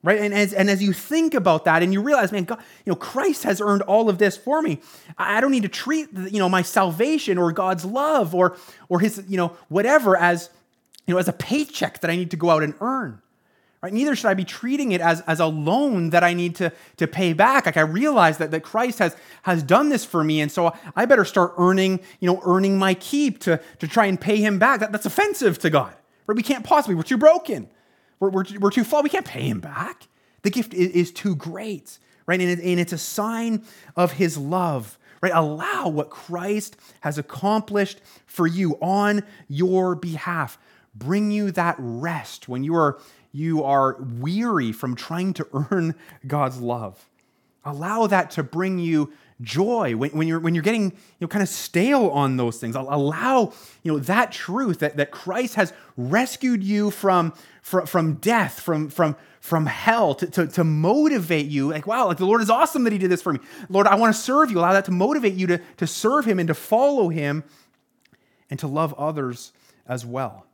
right? And as, and as you think about that and you realize, man, God, you know, Christ has earned all of this for me. I don't need to treat, you know, my salvation or God's love or, or his, you know, whatever as, you know, as a paycheck that I need to go out and earn. Right? Neither should I be treating it as, as a loan that I need to, to pay back. Like I realize that, that Christ has, has done this for me, and so I better start earning, you know, earning my keep to, to try and pay him back. That, that's offensive to God. Right? We can't possibly, we're too broken. We're, we're, we're too flawed. We can't pay him back. The gift is, is too great, right? And, it, and it's a sign of his love, right? Allow what Christ has accomplished for you on your behalf. Bring you that rest when you are, you are weary from trying to (laughs) earn God's love. Allow that to bring you joy when, when, you're when you're getting you know kind of stale on those things allow you know that truth that, that christ has rescued you from from, from death from from from hell to, to, to motivate you like wow like the lord is awesome that he did this for me lord i want to serve you allow that to motivate you to, to serve him and to follow him and to love others as well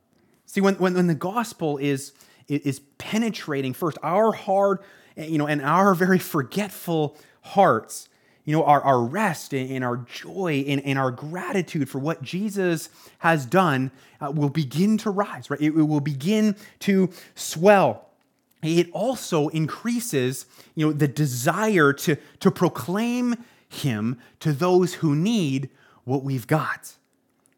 see when, when, when the gospel is is penetrating first our hard, you know, and our very forgetful hearts. You know, our, our rest and our joy and, and our gratitude for what Jesus has done uh, will begin to rise, right? It, it will begin to swell. It also increases you know the desire to to proclaim him to those who need what we've got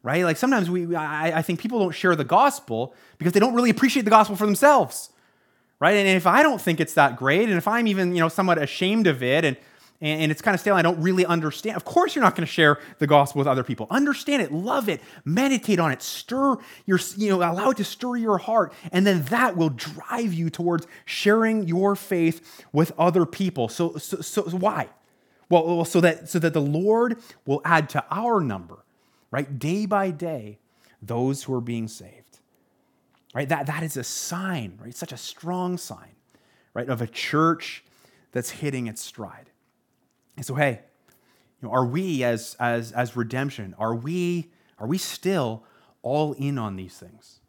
right? Like sometimes we I, I, think people don't share the gospel because they don't really appreciate the gospel for themselves right? And if i don't think it's that great and if i'm even you know somewhat ashamed of it and and it's kind of stale. I don't really understand. Of course, you're not going to share the gospel with other people. Understand it, love it, meditate on it, stir your, you know, allow it to stir your heart, and then that will drive you towards sharing your faith with other people. So, so, so why? Well, so that so that the Lord will add to our number, right, day by day, those who are being saved. Right? That that is a sign, right? Such a strong sign, right, of a church that's hitting its stride. And so, hey, you know, are we as, as, as redemption, are we, are we still all in on these things?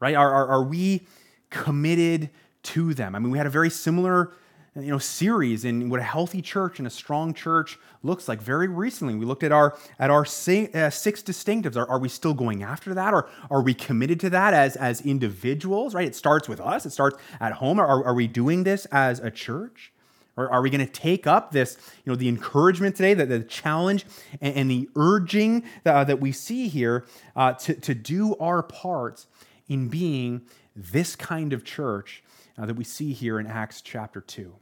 Right? Are, are, are we committed to them? I mean, we had a very similar you know series in what a healthy church and a strong church looks like very recently we looked at our at our six, uh, six distinctives are, are we still going after that or are we committed to that as as individuals right it starts with us it starts at home are, are we doing this as a church or are we going to take up this, you know, the encouragement today, the, the challenge and, and, the urging that, uh, that we see here uh, to, to do our part in being this kind of church uh, that we see here in Acts chapter 2?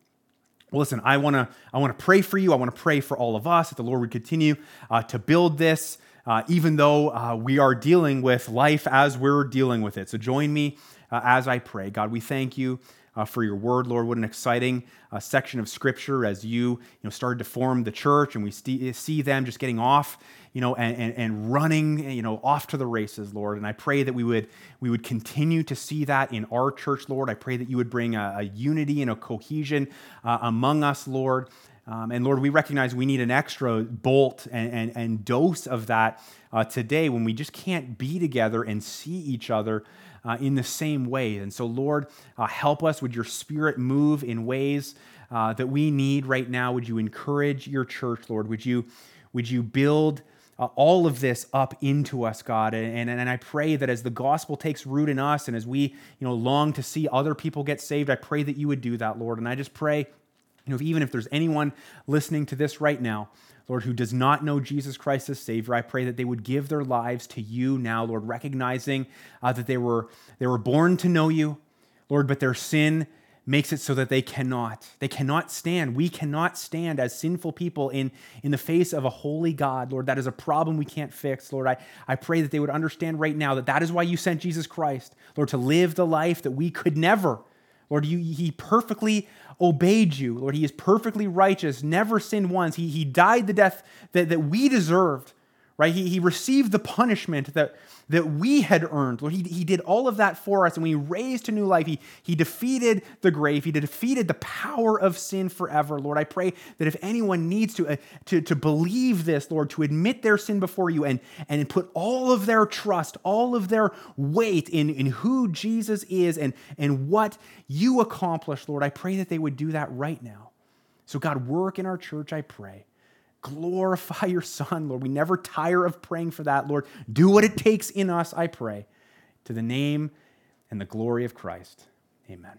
Well, listen, I want to I want to pray for you. I want to pray for all of us that the Lord would continue uh, to build this, uh, even though uh, we are dealing with life as we're dealing with it. So join me as I pray. God, we thank you uh, for your word, Lord. What an exciting uh, section of scripture as you, you know, started to form the church and we st- see them just getting off, you know, and, and, and, running, you know, off to the races, Lord. And I pray that we would, we would continue to see that in our church, Lord. I pray that you would bring a, a unity and a cohesion uh, among us, Lord. Um, and Lord, we recognize we need an extra bolt and, and, and dose of that uh, today when we just can't be together and see each other uh, in the same way. And so, Lord, uh, help us. Would your spirit move in ways uh, that we need right now? Would you encourage your church, Lord? Would you, would you build uh, all of this up into us, God? And, and, and I pray that as the gospel takes root in us and as we you know, long to see other people get saved, I pray that you would do that, Lord. And I just pray, you know, if, even if there's anyone listening to this right now, Lord, who does not know Jesus Christ as Savior, I pray that they would give their lives to you now, Lord, recognizing uh, that they were, they were born to know you, Lord, but their sin makes it so that they cannot. They cannot stand. We cannot stand as sinful people in, in the face of a holy God, Lord. That is a problem we can't fix, Lord. I, I pray that they would understand right now that that is why you sent Jesus Christ, Lord, to live the life that we could never. Lord, you, he perfectly obeyed you. Lord, he is perfectly righteous, never sinned once. He, he died the death that, that we deserved, right? He, he received the punishment that, that we had earned. Lord, he, he did all of that for us. And when he raised to new life, he, he defeated the grave. He defeated the power of sin forever. Lord, I pray that if anyone needs to, uh, to, to believe this, Lord, to admit their sin before you and, and put all of their trust, all of their weight in, in who Jesus is and, and what you accomplished, Lord, I pray that they would do that right now. So, God, work in our church, I pray. Glorify your Son, Lord. We never tire of praying for that, Lord. Do what it takes in us, I pray. To the name and the glory of Christ. Amen.